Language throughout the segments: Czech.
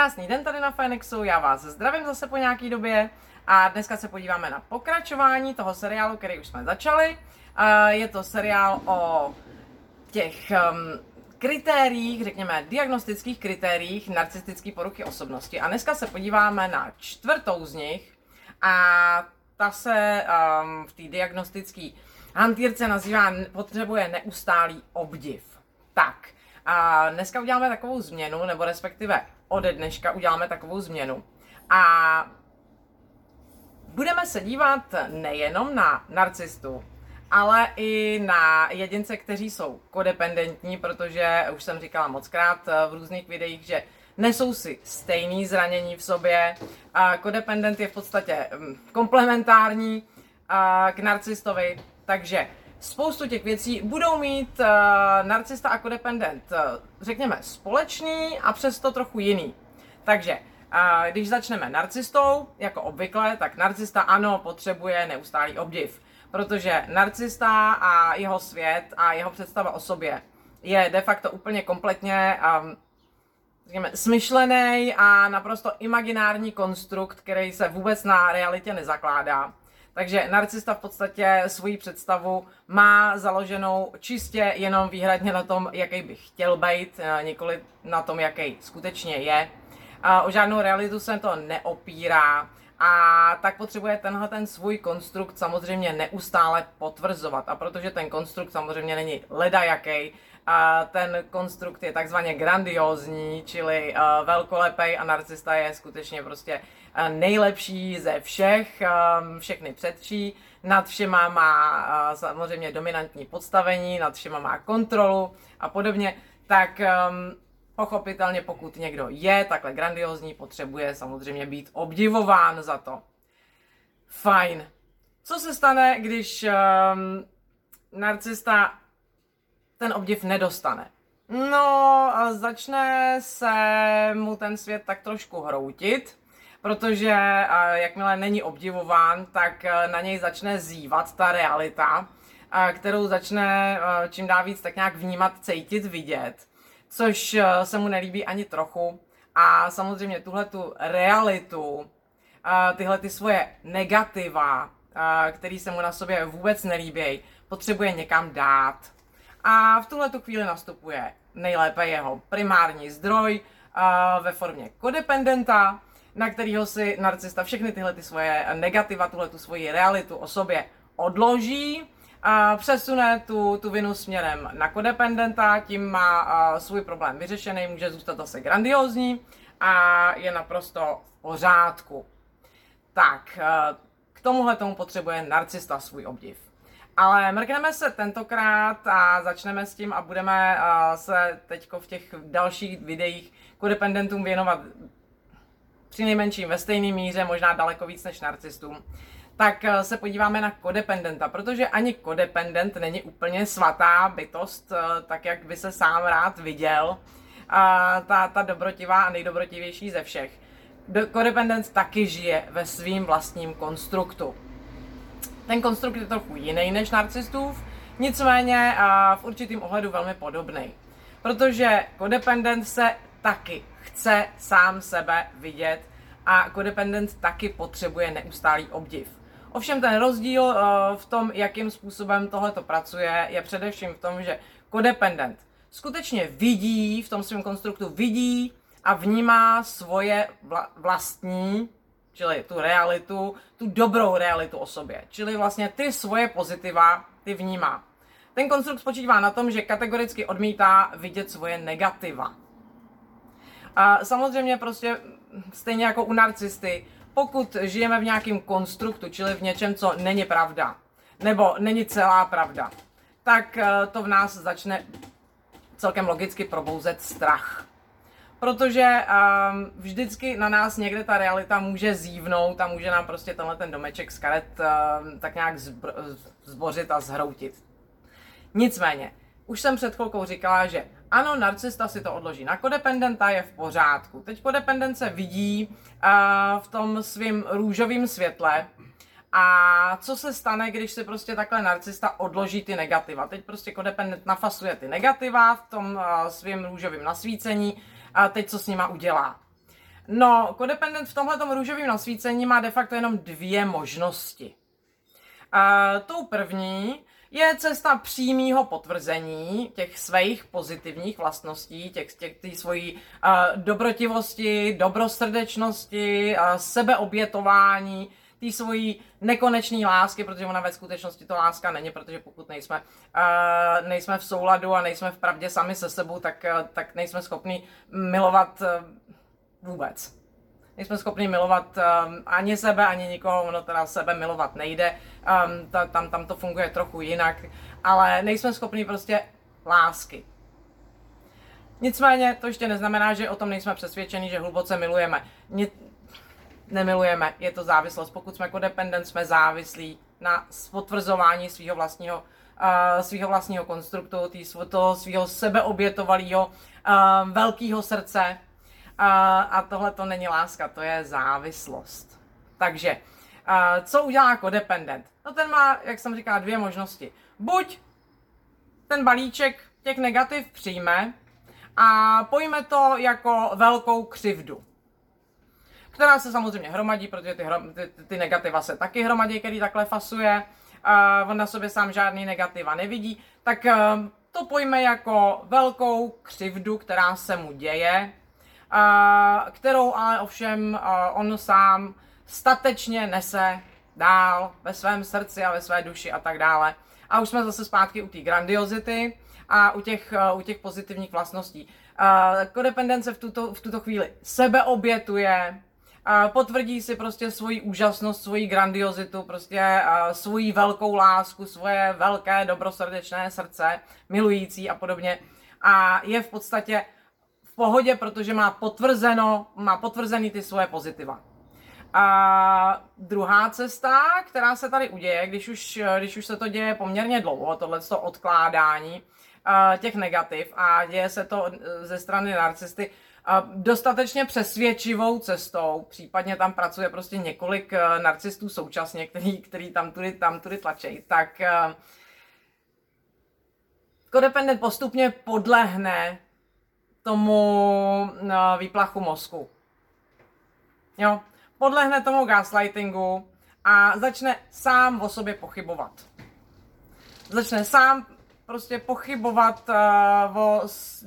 Krásný den tady na Fenixu, já vás zdravím zase po nějaký době a dneska se podíváme na pokračování toho seriálu, který už jsme začali. Je to seriál o těch um, kritériích, řekněme diagnostických kritériích narcistické poruchy osobnosti. A dneska se podíváme na čtvrtou z nich a ta se um, v té diagnostické hantýrce nazývá potřebuje neustálý obdiv. Tak, a dneska uděláme takovou změnu, nebo respektive ode dneška uděláme takovou změnu. A budeme se dívat nejenom na narcistu, ale i na jedince, kteří jsou kodependentní, protože už jsem říkala moc krát v různých videích, že nesou si stejný zranění v sobě. A kodependent je v podstatě mm, komplementární k narcistovi, takže spoustu těch věcí budou mít uh, narcista a kodependent, uh, řekněme, společný a přesto trochu jiný. Takže uh, když začneme narcistou, jako obvykle, tak narcista ano, potřebuje neustálý obdiv. Protože narcista a jeho svět a jeho představa o sobě je de facto úplně kompletně um, řekněme, smyšlený a naprosto imaginární konstrukt, který se vůbec na realitě nezakládá. Takže narcista v podstatě svoji představu má založenou čistě jenom výhradně na tom, jaký by chtěl být, nikoli na tom, jaký skutečně je. A o žádnou realitu se to neopírá a tak potřebuje tenhle ten svůj konstrukt samozřejmě neustále potvrzovat. A protože ten konstrukt samozřejmě není ledajaký, a ten konstrukt je takzvaně grandiózní, čili uh, velkolepej a narcista je skutečně prostě uh, nejlepší ze všech, um, všechny předčí, nad všema má uh, samozřejmě dominantní podstavení, nad všema má kontrolu a podobně, tak um, pochopitelně pokud někdo je takhle grandiózní, potřebuje samozřejmě být obdivován za to. Fajn. Co se stane, když um, narcista ten obdiv nedostane. No, a začne se mu ten svět tak trošku hroutit, protože jakmile není obdivován, tak e, na něj začne zývat ta realita, kterou začne e, čím dál víc tak nějak vnímat, cítit, vidět, což e, se mu nelíbí ani trochu. A samozřejmě tuhle tu realitu, tyhle ty svoje negativa, který se mu na sobě vůbec nelíbí, potřebuje někam dát. A v tuhle tu chvíli nastupuje nejlépe jeho primární zdroj uh, ve formě kodependenta, na kterého si narcista všechny tyhle ty svoje negativa, tuhle tu svoji realitu o sobě odloží, a přesune tu, tu vinu směrem na kodependenta, tím má uh, svůj problém vyřešený, může zůstat zase grandiozní a je naprosto v pořádku. Tak, uh, k tomuhle tomu potřebuje narcista svůj obdiv. Ale mrkneme se tentokrát a začneme s tím a budeme uh, se teď v těch dalších videích kodependentům věnovat při nejmenším ve stejné míře, možná daleko víc než narcistům. Tak uh, se podíváme na kodependenta, protože ani kodependent není úplně svatá bytost, uh, tak jak by se sám rád viděl. Ta, ta dobrotivá a nejdobrotivější ze všech. Kodependent taky žije ve svým vlastním konstruktu. Ten konstrukt je trochu jiný než narcistův, nicméně a v určitým ohledu velmi podobný. Protože kodependent se taky chce sám sebe vidět a kodependent taky potřebuje neustálý obdiv. Ovšem ten rozdíl uh, v tom, jakým způsobem tohle to pracuje, je především v tom, že kodependent skutečně vidí v tom svém konstruktu, vidí a vnímá svoje vla- vlastní čili tu realitu, tu dobrou realitu o sobě. Čili vlastně ty svoje pozitiva, ty vnímá. Ten konstrukt spočívá na tom, že kategoricky odmítá vidět svoje negativa. A samozřejmě prostě stejně jako u narcisty, pokud žijeme v nějakém konstruktu, čili v něčem, co není pravda, nebo není celá pravda, tak eh, to v nás začne celkem logicky probouzet strach protože um, vždycky na nás někde ta realita může zívnout a může nám prostě tenhle ten domeček z karet um, tak nějak zbr- zbořit a zhroutit. Nicméně, už jsem před chvilkou říkala, že ano, narcista si to odloží na kodependenta, je v pořádku. Teď kodependence vidí uh, v tom svým růžovém světle, a co se stane, když si prostě takhle narcista odloží ty negativa? Teď prostě kodependent nafasuje ty negativa v tom uh, svým růžovém nasvícení a teď co s nima udělá. No, codependent v tomhle růžovém nasvícení má de facto jenom dvě možnosti. Uh, tou první je cesta přímého potvrzení těch svých pozitivních vlastností, těch, těch tý svojí uh, dobrotivosti, dobrosrdečnosti, uh, sebeobětování, té svojí nekonečné lásky, protože ona ve skutečnosti to láska není, protože pokud nejsme, uh, nejsme v souladu a nejsme v pravdě sami se sebou, tak, uh, tak nejsme schopni milovat uh, vůbec. Nejsme schopni milovat um, ani sebe, ani nikoho, ono teda sebe milovat nejde, um, ta, tam, tam to funguje trochu jinak, ale nejsme schopni prostě lásky. Nicméně to ještě neznamená, že o tom nejsme přesvědčeni, že hluboce milujeme. Nemilujeme, je to závislost. Pokud jsme kodependent, jsme závislí na potvrzování svého vlastního, uh, svého vlastního konstruktu, tý, toho svého sebeobětovalého uh, velkého srdce. Uh, a tohle to není láska, to je závislost. Takže, uh, co udělá kodependent? No ten má, jak jsem říkala, dvě možnosti. Buď ten balíček těch negativ přijme a pojme to jako velkou křivdu která se samozřejmě hromadí, protože ty, ty, ty negativa se taky hromadí, který takhle fasuje, uh, on na sobě sám žádný negativa nevidí, tak uh, to pojme jako velkou křivdu, která se mu děje, uh, kterou ale ovšem uh, on sám statečně nese dál ve svém srdci a ve své duši a tak dále. A už jsme zase zpátky u té grandiozity a u těch, uh, u těch pozitivních vlastností. Uh, kodependence v tuto, v tuto chvíli sebe obětuje, potvrdí si prostě svoji úžasnost, svoji grandiozitu, prostě svoji velkou lásku, svoje velké dobrosrdečné srdce, milující a podobně. A je v podstatě v pohodě, protože má potvrzeno, má potvrzený ty svoje pozitiva. A druhá cesta, která se tady uděje, když už, když už se to děje poměrně dlouho, tohle odkládání uh, těch negativ a děje se to ze strany narcisty, dostatečně přesvědčivou cestou, případně tam pracuje prostě několik eh, narcistů současně, který, který tam tudy, tam tudy tlačí, tak eh, kodependent postupně podlehne tomu eh, výplachu mozku. Jo, podlehne tomu gaslightingu a začne sám o sobě pochybovat. Začne sám prostě pochybovat uh, o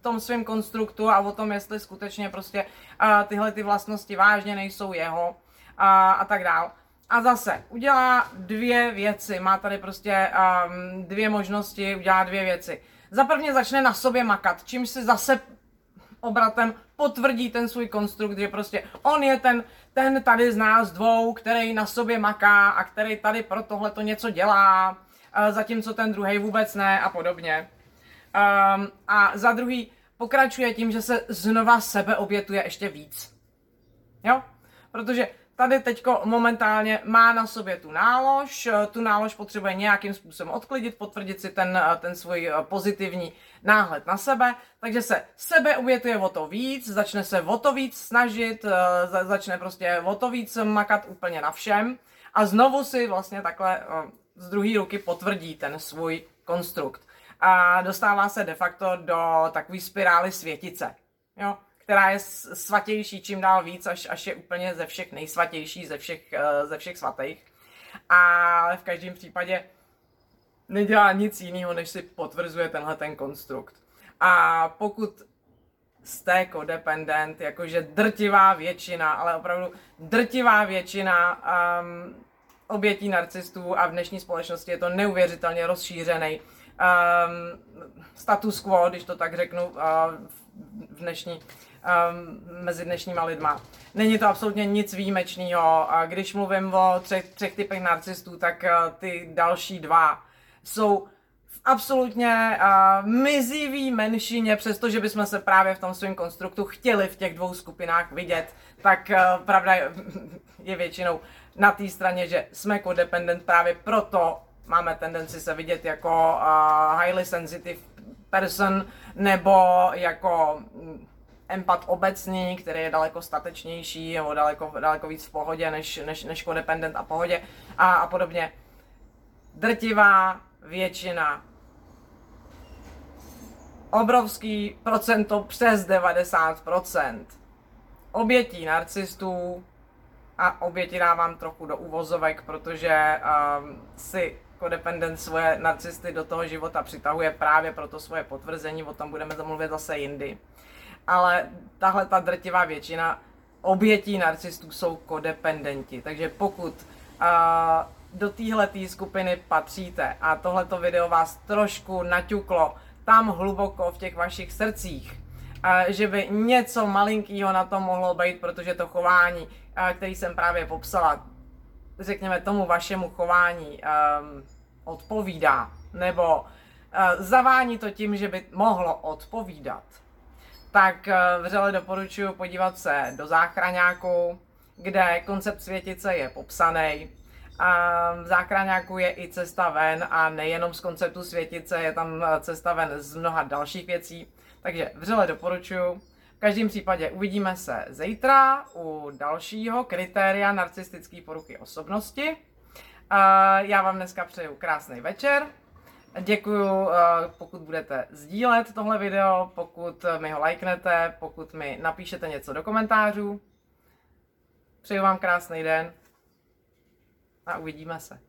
tom svém konstruktu a o tom, jestli skutečně prostě uh, tyhle ty vlastnosti vážně nejsou jeho uh, a tak dál. A zase udělá dvě věci, má tady prostě um, dvě možnosti, udělá dvě věci. Za prvně začne na sobě makat, čímž si zase obratem potvrdí ten svůj konstrukt, že prostě on je ten, ten tady z nás dvou, který na sobě maká a který tady pro tohle to něco dělá zatímco ten druhý vůbec ne a podobně. Um, a za druhý pokračuje tím, že se znova sebe obětuje ještě víc. Jo? Protože tady teďko momentálně má na sobě tu nálož, tu nálož potřebuje nějakým způsobem odklidit, potvrdit si ten, ten svůj pozitivní náhled na sebe, takže se sebe obětuje o to víc, začne se o to víc snažit, začne prostě o to víc makat úplně na všem a znovu si vlastně takhle z druhé ruky potvrdí ten svůj konstrukt. A dostává se de facto do takové spirály světice, jo, která je svatější čím dál víc, až, až je úplně ze všech nejsvatější, ze všech, uh, ze všech svatých. A v každém případě nedělá nic jiného, než si potvrzuje tenhle ten konstrukt. A pokud jste codependent, jakože drtivá většina, ale opravdu drtivá většina um, obětí narcistů a v dnešní společnosti je to neuvěřitelně rozšířený um, status quo, když to tak řeknu, uh, v dnešní, um, mezi dnešníma lidma. Není to absolutně nic výjimečného. Když mluvím o třech, třech typech narcistů, tak uh, ty další dva jsou absolutně uh, mizivý menšině, přestože bychom se právě v tom svém konstruktu chtěli v těch dvou skupinách vidět, tak uh, pravda je, je většinou na té straně, že jsme codependent právě proto máme tendenci se vidět jako uh, highly sensitive person nebo jako mm, empat obecný, který je daleko statečnější nebo daleko, daleko víc v pohodě než, než, než codependent a pohodě a, a podobně. Drtivá většina obrovský procento přes 90% obětí narcistů a oběti dávám trochu do uvozovek, protože um, si kodependent svoje narcisty do toho života přitahuje právě pro to svoje potvrzení, o tom budeme zamluvit zase jindy. Ale tahle ta drtivá většina obětí narcistů jsou kodependenti, takže pokud uh, do téhle skupiny patříte a tohleto video vás trošku naťuklo tam hluboko v těch vašich srdcích, že by něco malinkého na tom mohlo být, protože to chování, který jsem právě popsala, řekněme tomu vašemu chování um, odpovídá, nebo uh, zavání to tím, že by mohlo odpovídat, tak uh, vřele doporučuji podívat se do záchraňáku, kde koncept světice je popsaný. A v záchraňáku je i cesta ven a nejenom z konceptu světice, je tam cesta ven z mnoha dalších věcí. Takže vřele doporučuji. V každém případě uvidíme se zítra u dalšího kritéria narcistické poruchy osobnosti. Já vám dneska přeju krásný večer. Děkuju, pokud budete sdílet tohle video, pokud mi ho lajknete, pokud mi napíšete něco do komentářů. Přeju vám krásný den a uvidíme se.